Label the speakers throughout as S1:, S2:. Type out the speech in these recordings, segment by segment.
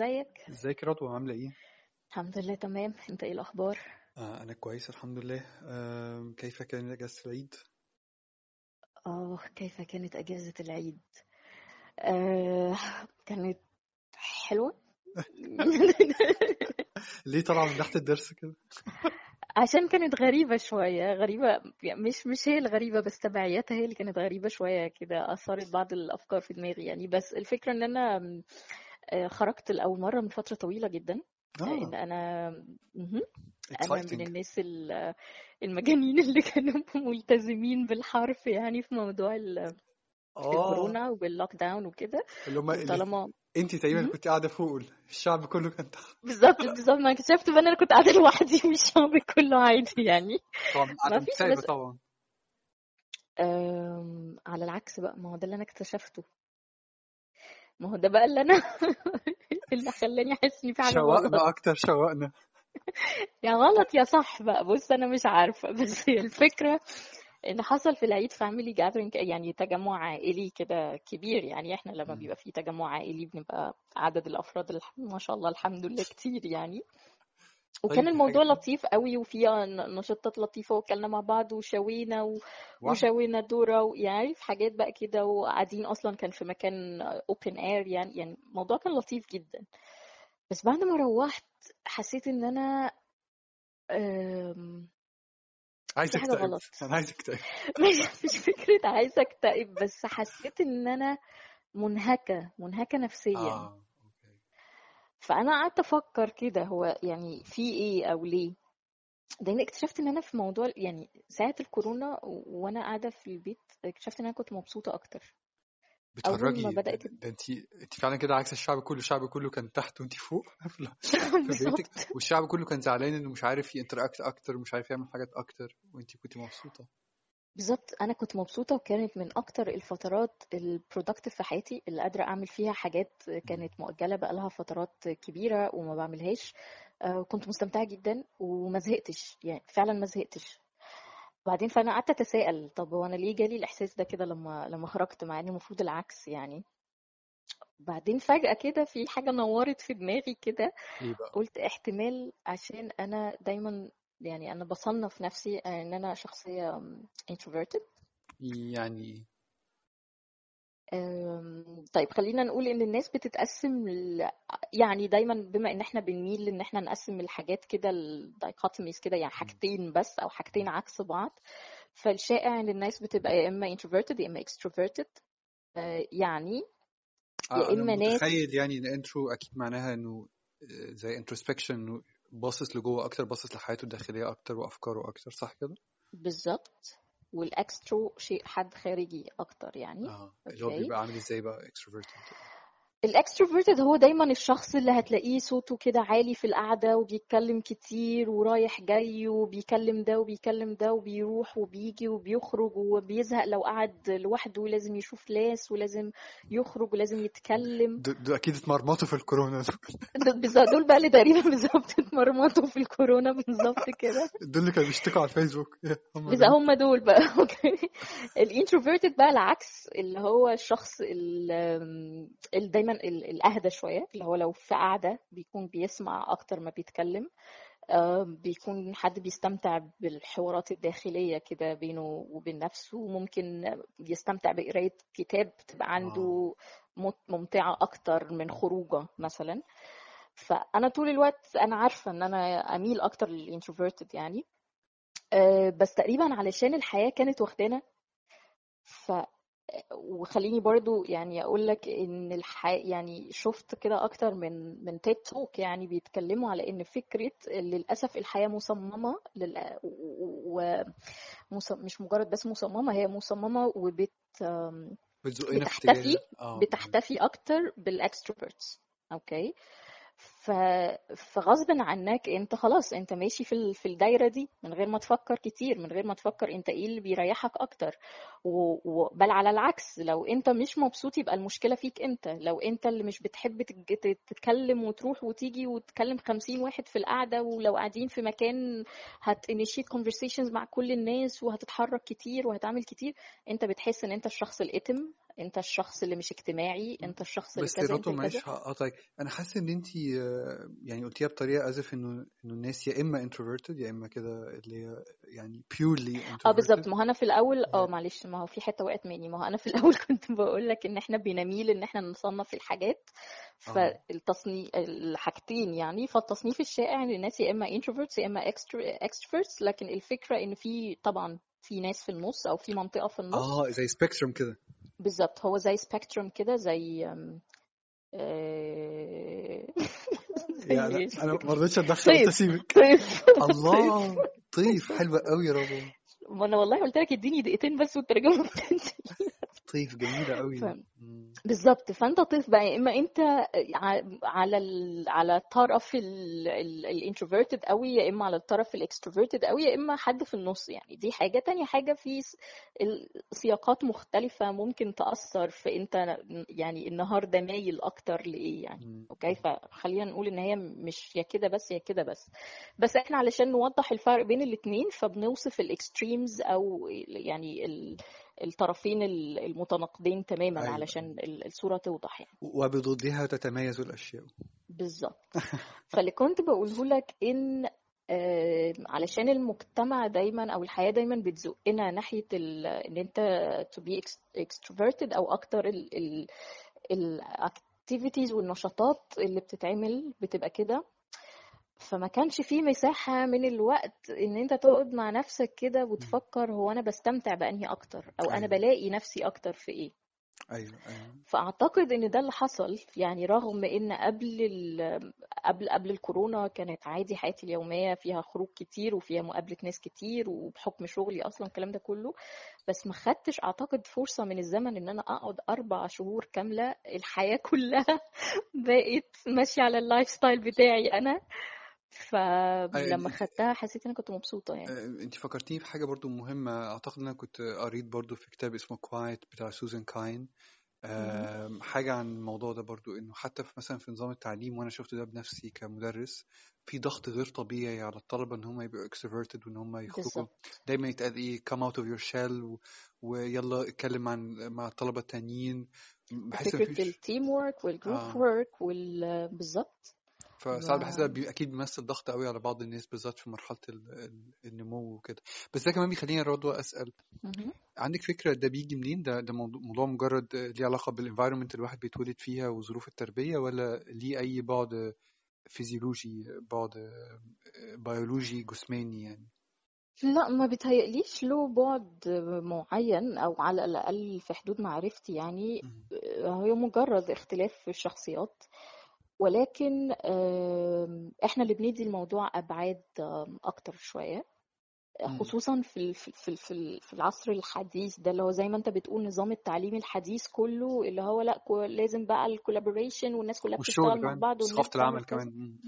S1: ازيك؟
S2: ازيك يا رضوى عاملة إيه؟
S1: الحمد لله تمام. انت إيه الأخبار؟
S2: آه أنا كويس الحمد لله. آه كيف كان أجازة العيد؟
S1: آه كيف كانت إجازة العيد؟ آه كانت حلوة؟
S2: ليه طالعة من تحت الدرس كده؟
S1: عشان كانت غريبة شوية غريبة يعني مش مش هي الغريبة بس تبعياتها هي اللي كانت غريبة شوية كده أثرت بعض الأفكار في دماغي يعني. بس الفكرة إن أنا خرجت لأول مرة من فترة طويلة جدا. لأن
S2: آه.
S1: أنا مهم. أنا من الناس ال- المجانين اللي كانوا ملتزمين بالحرف يعني في موضوع ال- الكورونا وباللوك داون وكده.
S2: اللي
S1: وطالما
S2: انت تقريبا. كنت قاعدة فوق الشعب كله كان تحت.
S1: بالظبط بالظبط. ما اكتشفت بقى إن أنا كنت قاعدة لوحدي والشعب كله عادي يعني.
S2: طبعا
S1: ما فيش بس
S2: طبعا.
S1: أم... على العكس بقى. ما هو ده اللي أنا اكتشفته. ما هو ده بقى اللي أنا اللي خلاني أحس ان في حاجة
S2: شوقنا أكتر شوقنا.
S1: يا غلط يا صح بقى بص أنا مش عارفة. بس هي الفكرة ان حصل في العيد family gathering يعني تجمع عائلي كده كبير. يعني إحنا لما. بيبقى في تجمع عائلي بنبقى عدد الأفراد الح- ما شاء الله الحمد لله كتير يعني. وكان
S2: طيب حاجة
S1: الموضوع
S2: حلوة
S1: لطيف قوي وفيها نشاطات لطيفة وكلنا مع بعض وشوينا و... وشوينا ذرة و- يعني في حاجات بقى كده وقاعدين أصلا كان في مكان open air يعني يعني الموضوع كان لطيف جدا. بس بعد ما روحت حسيت إن أنا أم،
S2: عايز
S1: في حاجة
S2: أكتئب.
S1: غلط.
S2: أنا عايز أكتئب.
S1: مش مش فكرة عايزة أكتئب بس حسيت إن أنا منهكة منهكة نفسيا.
S2: آه.
S1: فأنا قعدت أفكر كده هو يعني في إيه أو ليه؟ لأن اكتشفت إن أنا في موضوع يعني ساعة الكورونا و- وأنا قاعدة في البيت اكتشفت إن أنا كنت مبسوطة أكتر. أول ما
S2: بتهرجي ده,
S1: بدأت
S2: ده انت انت فعلا كده عكس الشعب كله الشعب كله كان تحت وانت فوق في في بيتك
S1: بالظبط.
S2: والشعب كله كان زعلان إنه مش عارف ي interact أكتر ومش عارف يعمل حاجات أكتر وانت كنت مبسوطة.
S1: بالظبط. أنا كنت مبسوطة وكانت من أكتر الفترات ال productive في حياتي اللي قادرة أعمل فيها حاجات. كانت مؤجلة بقالها فترات كبيرة وما بعملهاش. آه، كنت مستمتعة جدا وما زهقتش. يعني فعلا ما زهقتش. بعدين فأنا قعدت أتساءل طب هو أنا ليه جالي الإحساس ده كده لما لما خرجت؟ مع ان المفروض العكس يعني. بعدين فجأة كده في حاجة نورت في دماغي كده.
S2: بقى؟
S1: قلت احتمال عشان أنا دايما يعني أنا بصنف نفسي إن أنا شخصية introverted.
S2: يعني
S1: أم، طيب خلينا نقول إن الناس بتتقسم ل... يعني دايما بما إن إحنا بنميل إن إحنا نقسم الحاجات كده ال dichotomies كده يعني. حاجتين بس أو حاجتين عكس بعض. فالشائع إن الناس بتبقى يا إما introverted يا إما extroverted. أه، يعني
S2: آه
S1: يا
S2: أنا
S1: إما ناس
S2: متخيل يعني إن intro أكيد معناها إنه آه، زي إنه باصص لجوه أكتر باصص لحياته الداخلية أكتر وأفكاره أكتر صح كده؟
S1: بالظبط. وال extro شيء حد خارجي أكتر يعني.
S2: آه اللي هو بيبقى عامل إزاي بقى؟ extroverted
S1: ال extroverted هو دايما الشخص اللي هتلاقيه صوته كده عالي في القعدة وبيتكلم كتير ورايح جاي وبيكلم ده وبيكلم ده وبيروح وبيجي وبيخرج وبيزهق لو قعد لوحده ولازم يشوف ناس ولازم يخرج ولازم يتكلم.
S2: دول أكيد اتمرمطوا في الكورونا. دول
S1: دول بقى اللي تقريبا بالظبط اتمرمطوا في الكورونا بالظبط كده.
S2: دول اللي كانوا بيشتكوا على الفيسبوك.
S1: بس
S2: دول.
S1: هم دول بقى okay. ال introverted بقى العكس اللي هو الشخص ال- اللي دايما ال- الأهدى شوية اللي هو لو في قعدة بيكون بيسمع أكتر ما بيتكلم آه، بيكون حد بيستمتع بالحوارات الداخلية كده بينه وبين نفسه ممكن يستمتع بقراية كتاب تبقى عنده مت- ممتعة أكتر من خروجة مثلا. فأنا طول الوقت أنا عارفة إن أنا أميل أكتر لل introverted يعني آه، بس تقريبا علشان الحياة كانت واخدانا ف وخليني برضو يعني أقول لك إن الح... يعني شفت كده أكتر من من TED Talk يعني بيتكلموا على إن فكرة للأسف الحياة مصممة لل... و... و... مص... مش مجرد بس مصممة هي مصممة وبت بتحتفي
S2: آه.
S1: بتحتفي أكتر بال extroverts okay. فغصب عنك انت خلاص انت ماشي في. في الدايرة دي من غير ما تفكر كتير من غير ما تفكر انت إيه اللي بيريحك أكتر. بل على العكس لو انت مش مبسوط يبقى المشكلة فيك انت لو انت اللي مش بتحب تتكلم وتروح وتيجي وتكلم خمسين واحد في القعدة ولو قاعدين في مكان هت initiate conversations مع كل الناس وهتتحرك كتير وهتعمل كتير انت بتحس ان انت الشخص الاتم انت الشخص اللي مش اجتماعي انت الشخص اللي
S2: بس
S1: كذا انت
S2: معلش هقطعك. أنا حاسس إن انت يعني قلتيها بطريقة ازف إنه إنه الناس يا إما introverted يا إما كده اللي هي يعني purely
S1: آه بالظبط. ما هو أنا في الأول آه
S2: هي-
S1: معلش ما هو في حتة وقعت مني. ما هو أنا في الأول كنت بقول لك إن إحنا بنميل إن إحنا نصنف الحاجات
S2: آه.
S1: فالتصنيف الحاجتين يعني. فالتصنيف الشائع إن الناس يا إما introverts يا إما extroverts. لكن الفكرة إن في طبعا في ناس في النص أو في منطقة في النص.
S2: آه زي سبيكتروم كده.
S1: بالظبط. هو زي spectrum كده زي آه،
S2: يعني
S1: إيه؟
S2: أنا ما رضيتش أتدخل قلت
S1: طيب
S2: أسيبك.
S1: طيب. طيب.
S2: الله طيف حلوة قوي يا رضوى
S1: ما أنا والله قلت لك اديني دقيقتين بس والترجمة بتنزل.
S2: طيف جميلة قوي
S1: ف... بالظبط. فأنت طيف بقى. يا إما أنت على ال... على الطرف ال introverted قوي يا إما على الطرف ال extroverted قوي يا إما حد في النص. يعني دي حاجة. تانية حاجة في س- السياقات مختلفة ممكن تأثر في أنت يعني النهارده مايل أكتر لإيه يعني.
S2: مم.
S1: Okay؟ فخلينا نقول إن هي مش يا كده بس يا كده بس. بس إحنا علشان نوضح الفرق بين الاتنين فبنوصف ال extremes أو يعني ال- الطرفين ال- المتناقضين تماما
S2: أيوه.
S1: علشان ال- الصورة توضح يعني.
S2: وبضدها تتميز الأشياء.
S1: بالظبط. فاللي كنت بقوله لك إن علشان المجتمع دايما أو الحياة دايما بتزقنا ناحية ال- إن أنت be ex- extroverted أو أكتر ال ال الاكتيفيتيز والنشاطات اللي بتتعمل بتبقى كده فما كانش فيه مساحة من الوقت إن أنت تقعد مع نفسك كده. وتفكر هو أنا بستمتع بأنهي أكتر أو أنا
S2: أيوه.
S1: بلاقي نفسي أكتر في إيه.
S2: أيوه أيوه.
S1: فأعتقد إن ده اللي حصل يعني رغم إن قبل ال... قبل قبل الكورونا كانت عادي حياتي اليومية فيها خروج كتير وفيها مقابلة ناس كتير وبحكم شغلي أصلا الكلام ده كله بس ما خدتش أعتقد فرصة من الزمن إن أنا أقعد أربع شهور كاملة الحياة كلها بقت ماشية على ال lifestyle بتاعي أنا. فلما
S2: أي-
S1: خدتها حسيت ان أنا كنت مبسوطة يعني.
S2: آه، انت فكرتيني في حاجة برضو مهمة. أعتقد إن أنا كنت قريت برضو في كتاب اسمه Quiet بتاع سوزان كاين حاجة عن الموضوع ده برضو إنه حتى في مثلا في نظام التعليم وأنا شفت ده بنفسي كمدرس في ضغط غير طبيعي على الطلبة إن هم يبقوا extroverted وإن هم يخرجوا. دايما يتقال إيه come out of your shell و... ويلا اتكلم مع مع الطلبة التانيين. بحس مفيش
S1: ال teamwork
S2: وال
S1: group وال بالظبط.
S2: فساعات بحس ده
S1: ما
S2: بي- أكيد بيمثل ضغط قوي على بعض الناس بالذات في مرحلة ال- ال- النمو وكده. بس ده كمان بيخليني رضوى
S1: أسأل.
S2: عندك فكرة ده بيجي منين؟ ده ده موضوع مجرد ليه علاقة بال environment الواحد بيتولد فيها وظروف التربية ولا ليه أي بعد فيزيولوجي بعد بيولوجي جسماني يعني؟
S1: لا ما بيتهيأليش له بعد معين أو على الأقل في حدود معرفتي يعني. هي مجرد اختلاف في الشخصيات. ولكن إحنا اللي بندي الموضوع أبعاد أكتر شوية
S2: مم.
S1: خصوصا في في في في العصر الحديث ده اللي هو زي ما أنت بتقول نظام التعليم الحديث كله اللي هو لأ لازم بقى ال collaboration والناس كلها بتشتغل مع بعض والناس
S2: العمل كمان.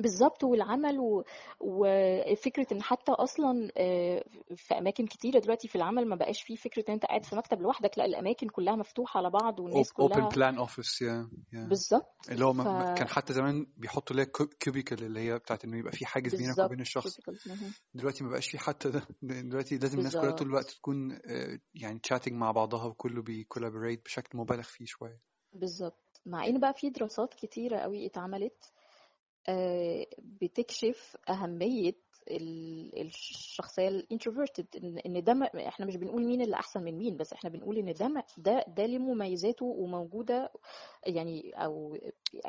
S1: بالظبط والعمل و... وفكرة إن حتى أصلا آه، في أماكن كتيرة دلوقتي في العمل ما بقاش فيه فكرة إن أنت قاعد في مكتب لوحدك لأ الأماكن كلها مفتوحة على بعض والناس
S2: اوبن
S1: كلها
S2: بلان اوفيس يا
S1: بالظبط
S2: اللي هو
S1: ف
S2: كان حتى زمان بيحطوا لها cubicle اللي هي بتاعت إنه يبقى في حاجز بينك وبين الشخص. دلوقتي ما بقاش في حتى ده دلوقتي لازم الناس كلها طول الوقت تكون آه، يعني chatting مع بعضها وكله بي collaborate بشكل مبالغ فيه شوية.
S1: بالظبط مع إن بقى في دراسات كتيرة قوي اتعملت بتكشف أهمية ال- الشخصية ال introverted ان إن ده إحنا مش بنقول مين اللي أحسن من مين بس إحنا بنقول إن ده ده ده ليه مميزاته وموجودة يعني أو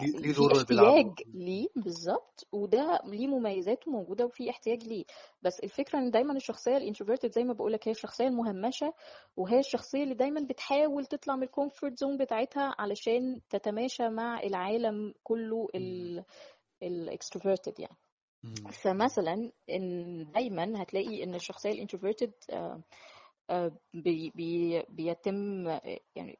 S2: ليه دور
S1: احتياج ليه بالظبط وده ليه مميزاته موجودة وفي احتياج ليه بس الفكرة إن دايما الشخصية ال introverted زي ما بقولك هي الشخصية المهمشة وهي الشخصية اللي دايما بتحاول تطلع من ال comfort zone بتاعتها علشان تتماشى مع العالم كله.
S2: ال
S1: extroverted يعني
S2: مم.
S1: فمثلا إن دايما هتلاقي إن الشخصية ال introverted بي بي بيتم آه، يعني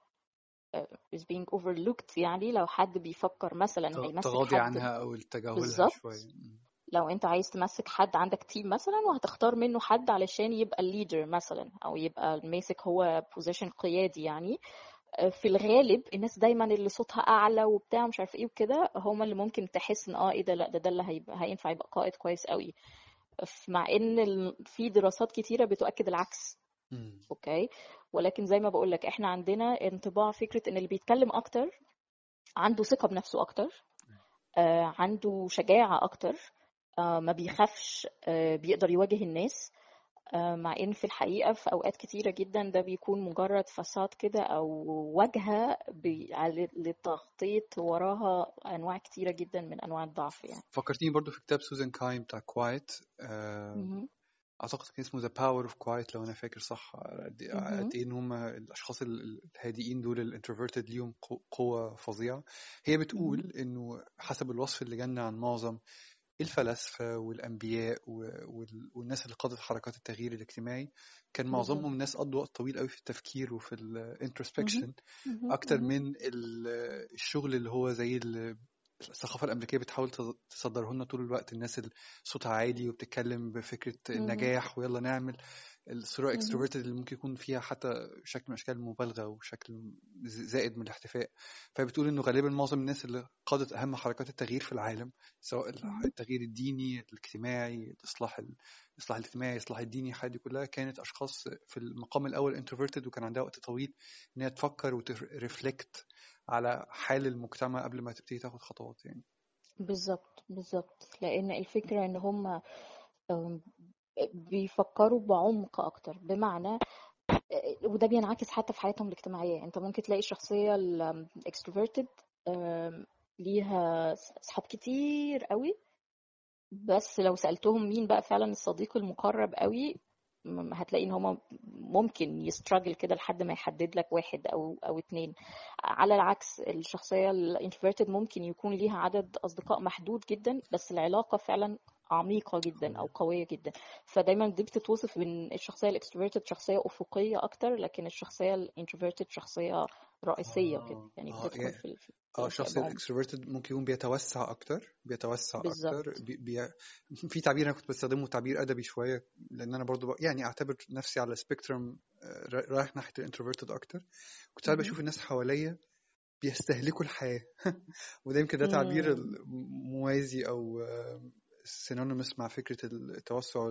S1: آه، is being overlooked يعني لو حد بيفكر مثلا هيمسك
S2: تغاضي عنها أو تجاهلها شوية.
S1: لو أنت عايز تمسك حد عندك team مثلا وهتختار منه حد علشان يبقى ال leader مثلا أو يبقى ماسك هو position قيادي يعني آه، في الغالب الناس دايما اللي صوتها أعلى وبتاع مش عارف إيه وكده هم اللي ممكن تحس إن آه إيه ده لأ ده ده اللي هيبقى هينفع يبقى قائد كويس قوي مع إن في دراسات كتيرة بتؤكد العكس. أوكي؟ ولكن زي ما بقول لك إحنا عندنا انطباع فكرة إن اللي بيتكلم أكتر عنده ثقة بنفسه أكتر آه، عنده شجاعة أكتر آه، ما بيخافش آه، بيقدر يواجه الناس. مع إن في الحقيقة في أوقات كتيرة جدا ده بيكون مجرد فساد كده أو على- للتغطية وراها أنواع كتيرة جدا من أنواع الضعف يعني.
S2: فكرتيني برضو في كتاب سوزان كاين بتاع Quiet
S1: مهم.
S2: أعتقد كان اسمه The Power of Quiet لو أنا فاكر صح. قد إيه إن هم الأشخاص ال- الهادئين دول ال introverted ليهم قو- قوة فظيعة. هي. بتقول إنه حسب الوصف اللي جالنا عن معظم الفلاسفة والأنبياء و- وال- والناس اللي قادت حركات التغيير الاجتماعي كان معظمهم ناس قضوا وقت طويل قوي في التفكير وفي.
S1: ال
S2: introspection
S1: مهم.
S2: من ال- الشغل اللي هو زي ال- الثقافة الأمريكية بتحاول تص- تصدره لنا طول الوقت الناس اللي صوتها عالي وبتتكلم بفكرة. النجاح ويلا نعمل الصورة
S1: مهم.
S2: extroverted اللي ممكن يكون فيها حتى شكل من أشكال المبالغة وشكل زائد من الاحتفاء فبتقول إنه غالبا معظم الناس اللي قادت أهم حركات التغيير في العالم سواء. التغيير الديني الاجتماعي الإصلاح ال- الإصلاح الاجتماعي الإصلاح الديني الحاجات دي كلها كانت أشخاص في المقام الأول introverted وكان عندها وقت طويل إنها تفكر وترفلكت على حال المجتمع قبل ما تبتدي تاخد خطوات يعني
S1: بالظبط بالظبط لأن الفكرة إن هم بيفكروا بعمق أكتر. بمعنى وده بينعكس حتى في حياتهم الاجتماعية. أنت ممكن تلاقي الشخصية الاكستروفيرتد ليها اصحاب كتير قوي. بس لو سألتهم مين بقى فعلا الصديق المقرب قوي هتلاقي إن هما ممكن ي struggle كده لحد ما يحدد لك واحد أو أو اتنين. على العكس الشخصية ال introverted ممكن يكون ليها عدد أصدقاء محدود جدا بس العلاقة فعلا عميقة جدا أو قوية جدا. فدايما دي بتتوصف بين الشخصية ال extroverted شخصية أفقية أكتر لكن الشخصية ال introverted شخصية رأسية كده يعني
S2: آه
S1: بتدخل
S2: يعني
S1: في آه
S2: الشخص
S1: بعمق
S2: ال extroverted ممكن يكون بيتوسع أكتر بيتوسع أكتر
S1: بالظبط
S2: بي بي في تعبير أنا كنت بستخدمه تعبير أدبي شوية لأن أنا برضو ب... يعني أعتبر نفسي على spectrum رايح ناحية ال introverted أكتر. كنت ساعات. بشوف الناس حواليا بيستهلكوا الحياة. وده يمكن ده تعبير. موازي أو synonymous مع فكرة التوسع.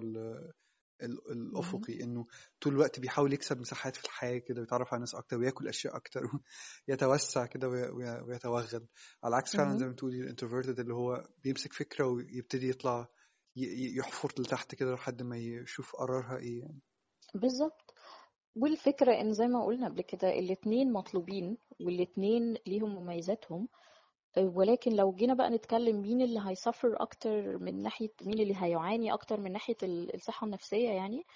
S2: الأفقي إنه طول الوقت بيحاول يكسب مساحات في الحياة كده ويتعرف على ناس أكتر وياكل أشياء أكتر ويتوسع كده وي- وي- ويتوغل على العكس فعلا زي. ما بتقولي ال introverted اللي هو بيمسك فكرة ويبتدي يطلع يحفر لتحت كده لحد ما يشوف قرارها إيه يعني
S1: بالظبط والفكرة إن زي ما قلنا قبل كده الاتنين مطلوبين والاتنين ليهم مميزاتهم أه، ولكن لو جينا بقى نتكلم مين اللي هي suffer أكتر من ناحية مين اللي هيعاني أكتر من ناحية ال- الصحة النفسية يعني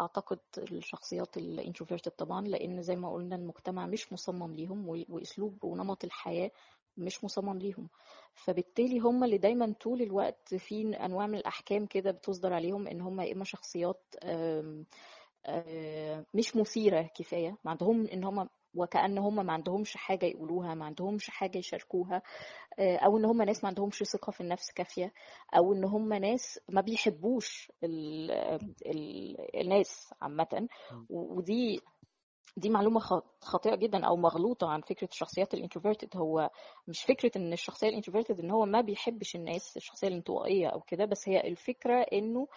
S1: أعتقد الشخصيات ال introverted طبعا لأن زي ما قلنا المجتمع مش مصمم ليهم وأسلوب ونمط الحياة مش مصمم ليهم. فبالتالي هم اللي دايما طول الوقت في أنواع من الأحكام كده بتصدر عليهم إن هم يا إما شخصيات مش مثيرة كفاية ما عندهم إن هم وكأن هم ما عندهمش حاجة يقولوها ما عندهمش حاجة يشاركوها آه، أو إن هم ناس ما عندهمش ثقة في النفس كافية أو إن هم ناس ما بيحبوش ال ال الناس عامة. ودي دي معلومة خاطئة جدا أو مغلوطة عن فكرة الشخصيات ال introverted. هو مش فكرة إن الشخصية ال introverted إن هو ما بيحبش الناس الشخصية الانطوائية أو كده بس هي الفكرة إنه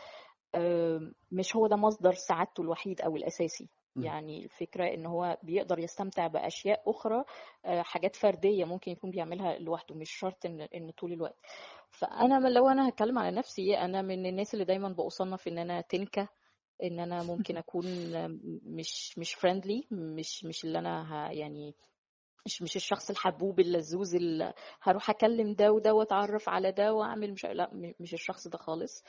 S1: مش هو ده مصدر سعادته الوحيد أو الأساسي. يعني الفكرة إن هو بيقدر يستمتع بأشياء أخرى آه، حاجات فردية ممكن يكون بيعملها لوحده مش شرط إن إن طول الوقت. فأنا من- لو أنا هتكلم على نفسي أنا من الناس اللي دايما بأصنف إن أنا تنكة إن أنا ممكن أكون مش مش فريندلي مش مش اللي أنا يعني مش مش الشخص الحبوب اللذوذ اللي هروح أكلم ده وده وأتعرف على ده وأعمل مش لا مش الشخص ده خالص.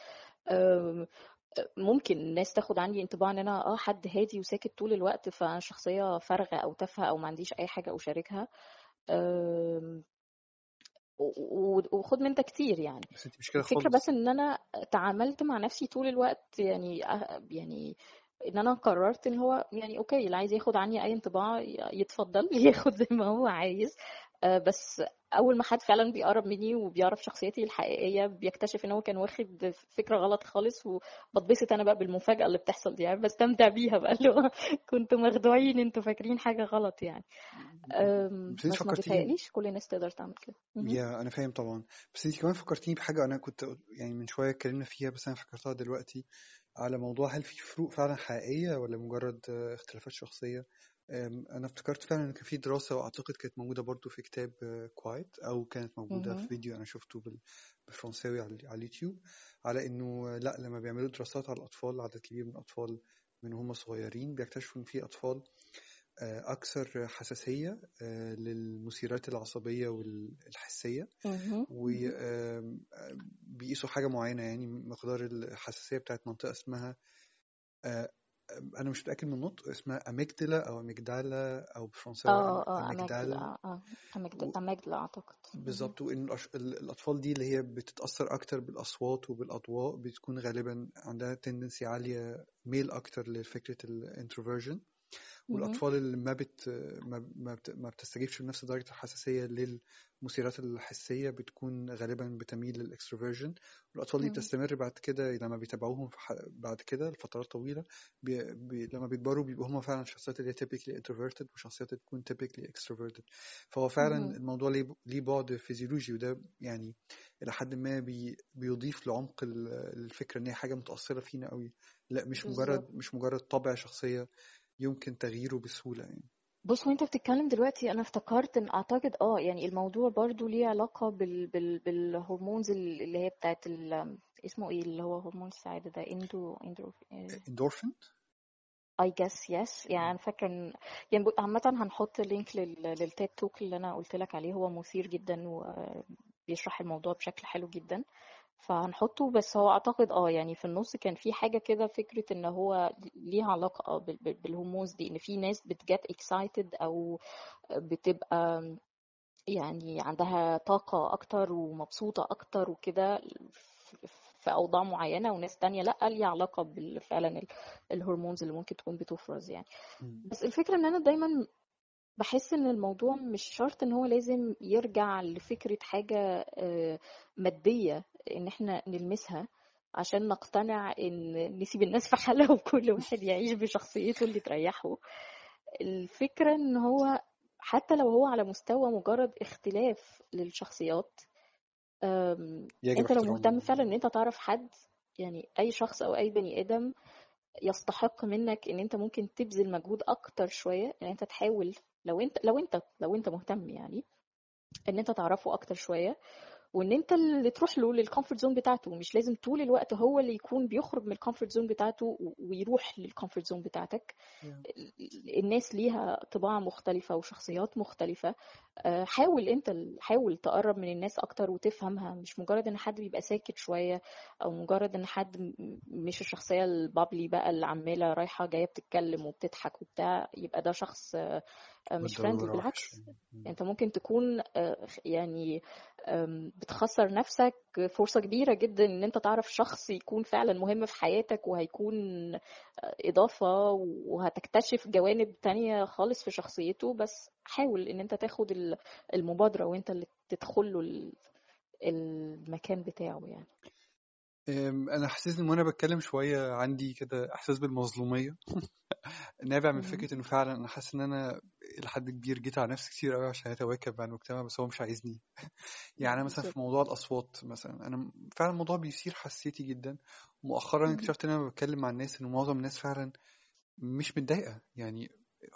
S1: ممكن الناس تاخد عني انطباع ان أنا آه حد هادي وساكت طول الوقت فأنا شخصية فارغة أو تافهة أو ما عنديش أي حاجة أشاركها. وخد من ده كتير يعني.
S2: بس انت مش كده
S1: الفكرة
S2: خالص.
S1: بس إن أنا تعاملت مع نفسي طول الوقت يعني أه- يعني إن أنا قررت إن هو يعني أوكي اللي عايز ياخد عني أي انطباع يتفضل ياخد زي ما هو عايز. بس أول ما حد فعلا بيقرب مني وبيعرف شخصيتي الحقيقية بيكتشف إن هو كان واخد فكرة غلط خالص وبتبسط أنا بقى بالمفاجأة اللي بتحصل دي يعني بستمتع بيها بقى اللي هو كنتوا مخدوعين أنتوا فاكرين حاجة غلط يعني.
S2: بس انت
S1: بس ما
S2: فكرتيني
S1: بيتهيأليش كل الناس تقدر تعمل كده.
S2: يا أنا فاهم طبعا. بس انت كمان فكرتيني بحاجة أنا كنت يعني من شوية اتكلمنا فيها بس أنا فكرتها دلوقتي على موضوع هل في فروق فعلا حقيقية ولا مجرد آه، اختلافات شخصية؟ أنا افتكرت فعلا إن كان في دراسة وأعتقد كانت موجودة برضو في كتاب Quiet أو كانت موجودة في
S1: مهم.
S2: فيديو أنا شفته بال- بالفرنساوي على اليوتيوب على إنه لأ لما بيعملوا دراسات على الأطفال عدد كبير من الأطفال من هم صغيرين بيكتشفوا إن في أطفال آه، أكثر حساسية آه، للمثيرات العصبية والحسية
S1: مهم.
S2: وبيقيسوا حاجة معينة يعني مقدار الحساسية بتاعت منطقة اسمها آه، أنا مش متأكد من النطق اسمها amygdala أو amygdala أو بالفرنساوي
S1: آه
S2: آه
S1: آه آه amygdala
S2: و-
S1: amygdala أعتقد.
S2: بالظبط وإن الأش- ال- الأطفال دي اللي هي بتتأثر أكتر بالأصوات وبالأضواء بتكون غالبا عندها tendency عالية ميل أكتر لفكرة ال introversion
S1: مهم.
S2: والأطفال اللي ما بت ما ما بت- ما بتستجيبش بنفس درجة الحساسية للمثيرات الحسية بتكون غالبا بتميل لل extroversion والأطفال دي. بتستمر بعد كده لما بيتابعوهم. بعد كده لفترات طويلة بي... بي... لما بيكبروا بيبقوا هم فعلا الشخصيات اللي هي typically introverted وشخصيات اللي تكون typically extroverted فهو فعلا
S1: مهم.
S2: الموضوع ليه بعد فيزيولوجي وده يعني إلى حد ما بي... بيضيف لعمق ال- الفكرة إن هي حاجة متأثرة فينا قوي لا مش مجرد مش مجرد طبع شخصية يمكن تغييره بسهولة يعني.
S1: بص وانت بتتكلم دلوقتي أنا افتكرت ان اعتقد آه يعني الموضوع برضو ليه علاقة بال بال بال hormones اللي هي بتاعت ال اسمه إيه اللي هو هرمون السعادة ده؟ endo endo
S2: endorphin
S1: I guess yes. يعني أنا فاكرة ان يعني عامة هنحط link لل... لل TED Talk اللي أنا قلت لك عليه هو مثير جدا وبيشرح الموضوع بشكل حلو جدا. فهنحطه بس هو أعتقد آه يعني في النص كان في حاجة كده فكرة إن هو ليها علاقة بال... بال- بالهرمونز دي إن في ناس بتجت اكسايتد أو بتبقى يعني عندها طاقة أكتر ومبسوطة أكتر وكده في في أوضاع معينة وناس تانية لأ ليها علاقة بال- فعلا ال- الهرمونز اللي ممكن تكون بتفرز يعني
S2: مم.
S1: بس الفكرة إن أنا دايما بحس إن الموضوع مش شرط إن هو لازم يرجع لفكرة حاجة آه، مادية إن إحنا نلمسها عشان نقتنع إن نسيب الناس في حالها وكل واحد يعيش بشخصيته اللي تريحه. الفكرة إن هو حتى لو هو على مستوى مجرد اختلاف للشخصيات أنت لو مهتم فعلا إن أنت تعرف حد يعني أي شخص أو أي بني آدم يستحق منك إن أنت ممكن تبذل مجهود أكتر شوية إن أنت تحاول لو أنت لو أنت لو أنت مهتم يعني إن أنت تعرفه أكتر شوية. وإن أنت اللي تروح له لل comfort zone بتاعته مش لازم طول الوقت هو اللي يكون بيخرج من ال comfort zone بتاعته ويروح لل comfort zone بتاعتك.
S2: Yeah.
S1: الناس ليها طباع مختلفة وشخصيات مختلفة. آه، حاول أنت حاول تقرب من الناس أكتر وتفهمها. مش مجرد إن حد بيبقى ساكت شوية أو مجرد إن حد مش الشخصية ال bubbly بقى اللي عمالة رايحة جاية بتتكلم وبتضحك وبتاع يبقى ده شخص مش فريندلي بالعكس.
S2: مم.
S1: انت ممكن تكون آه، يعني بتخسر نفسك فرصة كبيرة جدا إن أنت تعرف شخص يكون فعلا مهم في حياتك وهيكون آه، إضافة وهتكتشف جوانب تانية خالص في شخصيته. بس حاول إن أنت تاخد ال- المبادرة وأنت اللي تدخله ال- المكان بتاعه يعني.
S2: أنا حاسس إن وأنا بتكلم شوية عندي كده إحساس بالمظلومية. نابع من. فكرة إنه فعلا أنا حاسس إن أنا لحد كبير جيت على نفسي كتير قوي عشان اتواكب مع المجتمع بس هو مش عايزني يعني مثلا في موضوع الأصوات مثلا أنا فعلا الموضوع بيثير حساسيتي جدا مؤخرا. اكتشفت إن أنا بتكلم مع الناس إن معظم الناس فعلا مش متضايقة يعني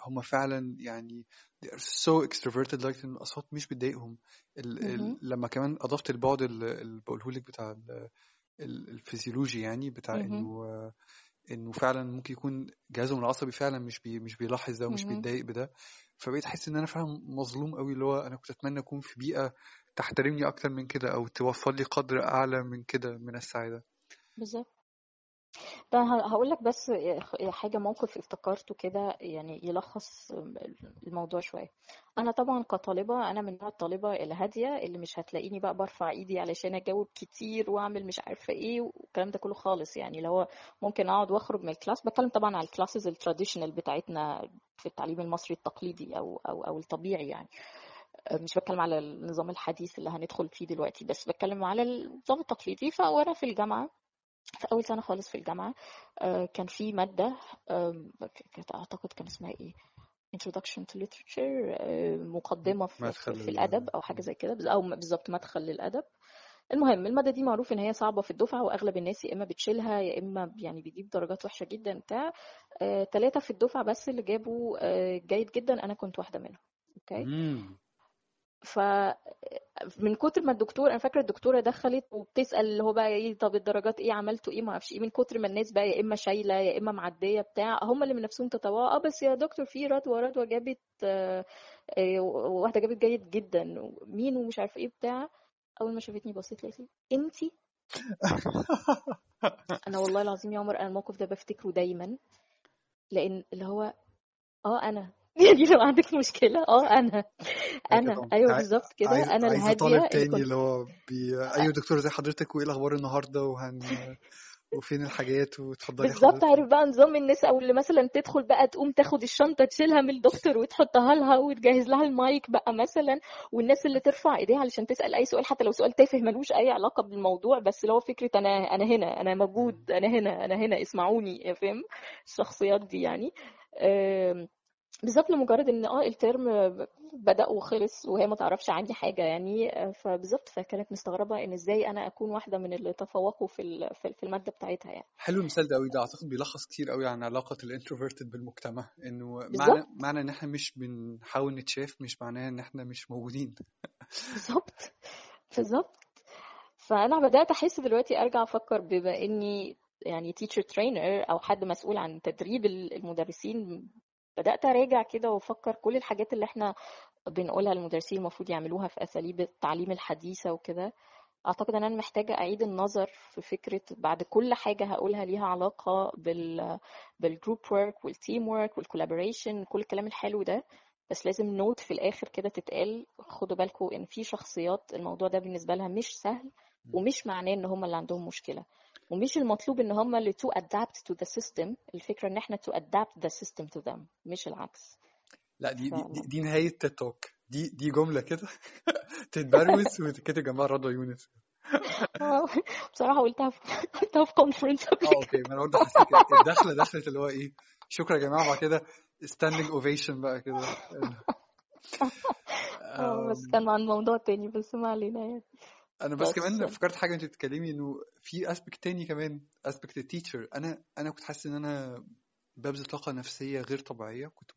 S2: هم فعلا يعني they are so extroverted لدرجه إن الأصوات مش بتضايقهم ال ال
S1: مهم.
S2: لما كمان أضفت البعد ال- اللي بقوله لك بتاع ال- ال- الفسيولوجي يعني بتاع.
S1: إنه
S2: انه فعلا ممكن يكون جهازهم العصبي فعلا مش بي مش بيلاحظ ده ومش. بيتضايق بده. فبقيت أحس إن أنا فعلا مظلوم قوي اللي هو أنا كنت أتمنى أكون في بيئة تحترمني أكتر من كده أو توفر لي قدر أعلى من كده من السعادة.
S1: بالظبط. ده هقول لك بس حاجة موقف افتكرته كده يعني يلخص الموضوع شوية. أنا طبعا كطالبة أنا من نوع الطالبة الهادية اللي مش هتلاقيني بقى برفع إيدي علشان أجاوب كتير وأعمل مش عارفة إيه والكلام ده كله خالص. يعني اللي هو ممكن أقعد وأخرج من ال class. بتكلم طبعا على ال classes ال traditional بتاعتنا في التعليم المصري التقليدي أو أو أو الطبيعي يعني. مش بتكلم على النظام الحديث اللي هندخل فيه دلوقتي بس بتكلم على النظام التقليدي. فوأنا في الجامعة في أول سنة خالص في الجامعة آه، كان في مادة آم، كانت أعتقد كان اسمها إيه؟ Introduction to Literature آه، مقدمة في, في,
S2: مدخل
S1: في
S2: ال-
S1: الأدب أو حاجة زي كده أو بالظبط مدخل للأدب. المهم المادة دي معروف إن هي صعبة في الدفعة وأغلب الناس يا إما بتشيلها يا إما يعني بيجيب درجات وحشة جدا بتاع آه، تلاتة في الدفعة بس اللي جابوا آه، جيد جدا أنا كنت واحدة منهم أوكي؟
S2: مم.
S1: ف من كتر ما الدكتور أنا فاكرة الدكتورة دخلت وبتسأل اللي هو بقى إيه طب الدرجات إيه عملتوا إيه ما أعرفش إيه. من كتر ما الناس بقى يا إما شايلة يا إما معدية بتاع هم اللي من نفسهم تتواء آه بس يا دكتور في رضوى رضوى جابت آه، آه، واحدة جابت جيد جدا مين ومش عارفة إيه بتاع. أول ما شافتني بصيت لقيت لي انتي أنا والله العظيم يا عمر أنا الموقف ده بفتكره دايما لأن اللي هو آه أنا يعني لو عندك مشكلة. آه
S2: أنا.
S1: أنا.
S2: أيوه
S1: بالظبط كده.
S2: عايز أنا
S1: الهادية
S2: طالب تاني اللي هو بي... أيوه دكتور زي حضرتك وإيه الأخبار النهارده؟ وهن وفين الحاجات؟ وتفضلي
S1: بالظبط. عارف بقى نظام الناس أو اللي مثلا تدخل بقى تقوم تاخد الشنطة تشيلها من الدكتور وتحطها لها وتجهز لها المايك بقى مثلا والناس اللي ترفع إيديها علشان تسأل أي سؤال حتى لو سؤال تافه ملوش أي علاقة بالموضوع بس اللي هو فكرة أنا أنا هنا أنا موجود أنا هنا أنا هنا اسمعوني فاهم؟ الشخصيات دي يعني. آم، بالظبط لمجرد إن آه ال term بدأ وخلص وهي ما تعرفش عني حاجة يعني فبالظبط فكانت مستغربة إن إزاي أنا أكون واحدة من اللي تفوقوا في في المادة بتاعتها يعني.
S2: حلو المثال ده قوي ده أعتقد بيلخص كتير قوي عن علاقة ال introverted بالمجتمع. إنه معنى معنى إن إحنا مش بنحاول نتشاف مش معناه إن إحنا مش موجودين.
S1: بالظبط. بالظبط. فأنا بدأت أحس دلوقتي أرجع أفكر بما إني يعني teacher trainer أو حد مسؤول عن تدريب المدرسين بدأت أراجع كده وأفكر كل الحاجات اللي إحنا بنقولها للمدرسين المفروض يعملوها في أساليب التعليم الحديثة وكده. أعتقد إن أنا محتاجة أعيد النظر في فكرة بعد كل حاجة هقولها ليها علاقة بال بال group work وال team work وال collaboration كل الكلام الحلو ده. بس لازم note في الآخر كده تتقال خدوا بالكم إن في شخصيات الموضوع ده بالنسبة لها مش سهل ومش معناه إن هم اللي عندهم مشكلة. ومش المطلوب إن هم اللي to adapt to the system الفكرة إن إحنا to adapt the system to them مش العكس.
S2: لا دي
S1: ف...
S2: دي, دي, دي نهاية TED Talk دي دي جملة كده تتبروز وتتكتب جنبها رضوى يونس.
S1: آه، بصراحة قلتها في قلتها في conference قبل
S2: آه
S1: okay.
S2: ما أنا برضه حسيت الدخله دخلت اللي هو إيه شكرا يا جماعة. بعد كده standing ovation بقى كده.
S1: آه بس كان عن موضوع تاني بس ما علينا يعني.
S2: أنا بس
S1: بس
S2: كمان افتكرت حاجة انت بتتكلمي إنه في aspect تاني كمان aspect ال teacher أنا أنا كنت حاسس إن أنا ببذل طاقة نفسية غير طبيعية. كنت.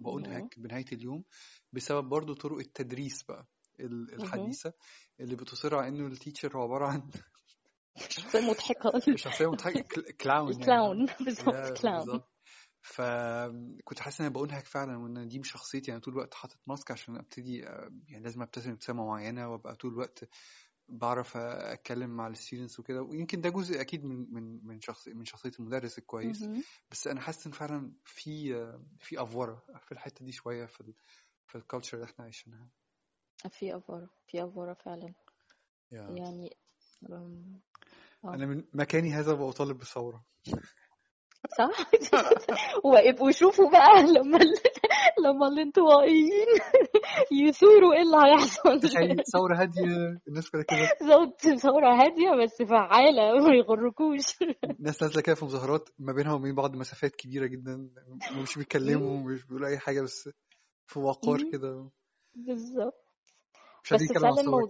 S2: بأنهك بنهاية اليوم بسبب برضو طرق التدريس بقى. الحديثة اللي بتصر على إنه ال teacher هو عبارة عن
S1: شخصية مضحكة.
S2: شخصية مضحكة. كل- clown يعني. فاهم
S1: بالظبط
S2: clown فكنت حاسس إن أنا بأنهك فعلا وإن دي مش شخصيتي. أنا طول الوقت حاطط mask عشان أبتدي آه، يعني لازم أبتسم ابتسامه معينة وأبقى طول الوقت بعرف أتكلم مع ال students وكده ويمكن ده جزء أكيد من من من شخص من شخصية المدرس الكويس. بس أنا حاسس إن فعلا في آه، في أفورة في الحتة دي شوية في ال في ال culture اللي إحنا عايشينها.
S1: في أفورة في أفورة فعلا. يعني أم، آه.
S2: أنا من مكاني هذا بطالب بالثورة.
S1: صح؟ ويبقوا يشوفوا بقى لما. لما الانطوائيين. يثوروا إيه اللي هيحصل.
S2: تخيل ثوره هادية الناس كده كده.
S1: صوت ثورة هادية بس فعالة ما يغركوش.
S2: الناس نازلة كده في مظاهرات ما بينها وبين بعض مسافات كبيرة جدا مش بيتكلموا مش بيقولوا أي حاجة بس في وقار. كده.
S1: بالظبط. بس
S2: عن
S1: فعلا
S2: الثوره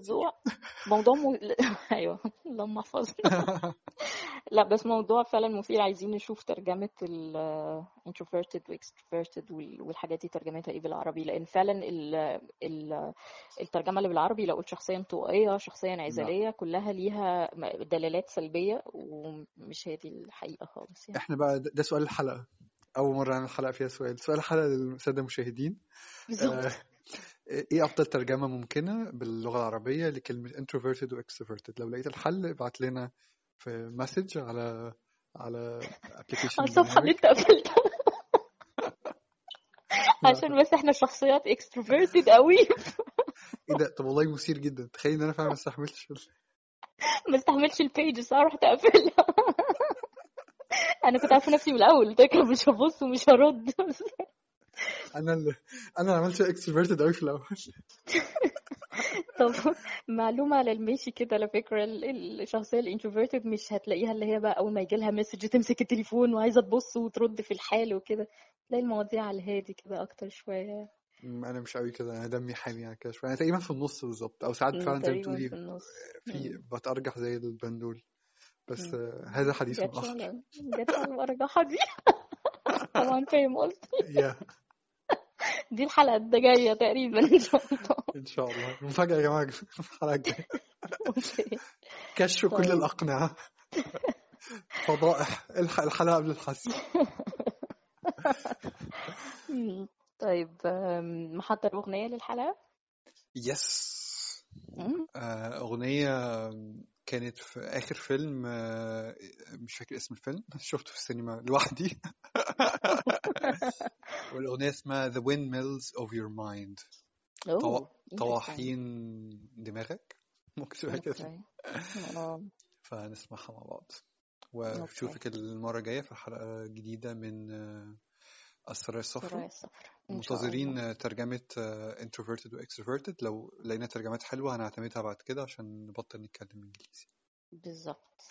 S1: موضوع م... أيوه. اللهم احفظنا لا بس موضوع فعلا مثير. عايزين نشوف ترجمة ال introverted و extroverted وال- والحاجات دي ترجمتها إيه بالعربي. لأن فعلا ال ال الترجمة اللي بالعربي لو قلت شخصية انطوائية شخصية
S2: لا.
S1: انعزالية كلها ليها دلالات سلبية ومش هي دي الحقيقة خالص يعني.
S2: إحنا بقى ده سؤال الحلقة. أول مرة نعمل حلقه فيها سؤال. سؤال الحلقة للساده المشاهدين.
S1: بالظبط.
S2: آه، إيه أفضل ترجمة ممكنة باللغة العربية لكلمة introverted و extroverted لو لقيت الحل ابعت لنا في message على على application
S1: على الصفحة اللي انت قفلتها عشان بس إحنا شخصيات extroverted قوي
S2: إيه ده؟ طب والله مثير جدا. تخيل إن أنا فعلا ما استحملتش
S1: ما استحملش ال page صح رحت اقفلها أنا كنت عارفة نفسي من الأول. قلت مش هبص ومش هرد.
S2: أنا اللي أنا عملت extroverted قوي في الأول.
S1: طب معلومة على الماشي كده على فكرة ال- الشخصية ال introverted مش هتلاقيها اللي هي بقى أول ما يجيلها message تمسك التليفون وعايزة تبص وترد في الحال وكده. تلاقي المواضيع على الهادي كده أكتر شوية.
S2: م، أنا مش قوي كده أنا دمي حامي يعني كده شوية. أنا تقريبا في النص بالظبط. أو ساعات فعلا زي ما بتقولي في
S1: مم.
S2: بتأرجح زي البندول. بس هذا حديث
S1: جاتش
S2: آخر.
S1: على الأرجحة دي طبعا فاهم قصدي؟
S2: يا.
S1: دي الحلقة الجاية تقريبا إن شاء الله.
S2: إن شاء الله. مفاجأة يا الحلقة الجاية.
S1: أوكي.
S2: كشف كل
S1: طيب.
S2: الأقنعة. فضائح. الح- الحلقة قبل الحسم
S1: مم. طيب محضر أغنية للحلقة؟
S2: yes
S1: مم.
S2: آه، كانت في آخر فيلم آه، مش فاكر اسم الفيلم شفته في السينما لوحدي. والأغنية اسمها The Windmills of Your Mind.
S1: interesting
S2: طواحين دماغك؟ ممكن تبقى كده.
S1: آه.
S2: فنسمعها مع بعض.
S1: okay.
S2: وأشوفك المرة الجاية في حلقة جديدة من السرايا الصفرا
S1: سرايا الصفرا إن شاء الله.
S2: منتظرين ترجمة آه، introverted و extroverted. لو لقينا ترجمات حلوة هنعتمدها بعد كده عشان نبطل نتكلم إنجليزي.
S1: بالظبط.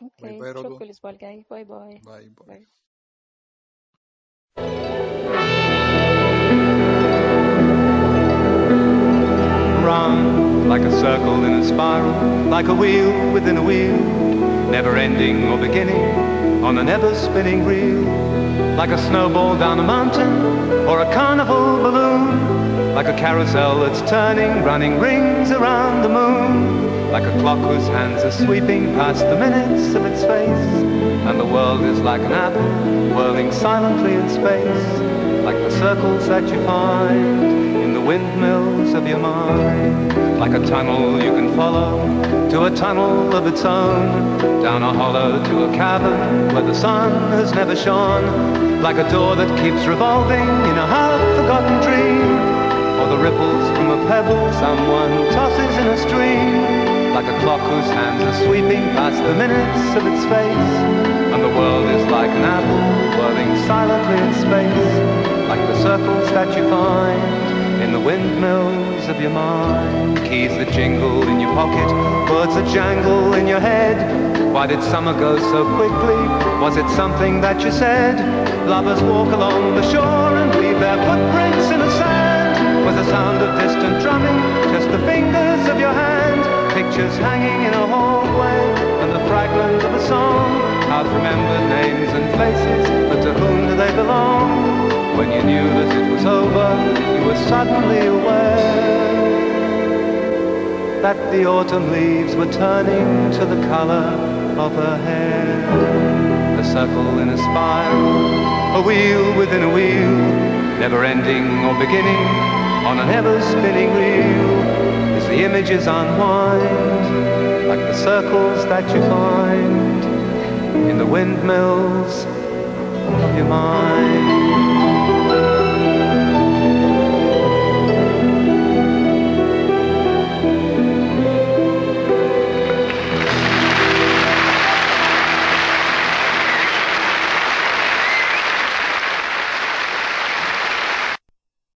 S2: bye
S1: okay
S2: bye
S1: اشوفكم
S2: رضوى.
S1: الأسبوع الجاي. bye bye.
S2: bye bye.
S1: bye.
S3: Round like a circle in a spiral, like a wheel within a wheel, never ending or beginning. On an ever spinning reel. Like a snowball down a mountain or a carnival balloon, like a carousel that's turning, running rings around the moon. Like a clock whose hands are sweeping past the minutes of its face, and the world is like an apple whirling silently in space, like the circles that you find windmills of your mind. Like a tunnel you can follow to a tunnel of its own, down a hollow to a cavern where the sun has never shone. Like a door that keeps revolving in a half-forgotten dream, or the ripples from a pebble someone tosses in a stream. Like a clock whose hands are sweeping past the minutes of its face, and the world is like an apple whirling silently in space, like the circles that you find the windmills of your mind. Keys that jingle in your pocket, words that jangle in your head. Why did summer go so quickly? Was it something that you said? Lovers walk along the shore and leave their footprints in the sand. Was the sound of distant drumming just the fingers of your hand? Pictures hanging in a hallway and the fragment of a song. Half remembered names and faces, but to whom do they belong? When you knew that it was over, you were suddenly aware that the autumn leaves were turning to the color of her hair. A circle in a spiral, a wheel within a wheel, never ending or beginning on an ever spinning reel. As the images unwind, like the circles that you find in the windmills of your mind.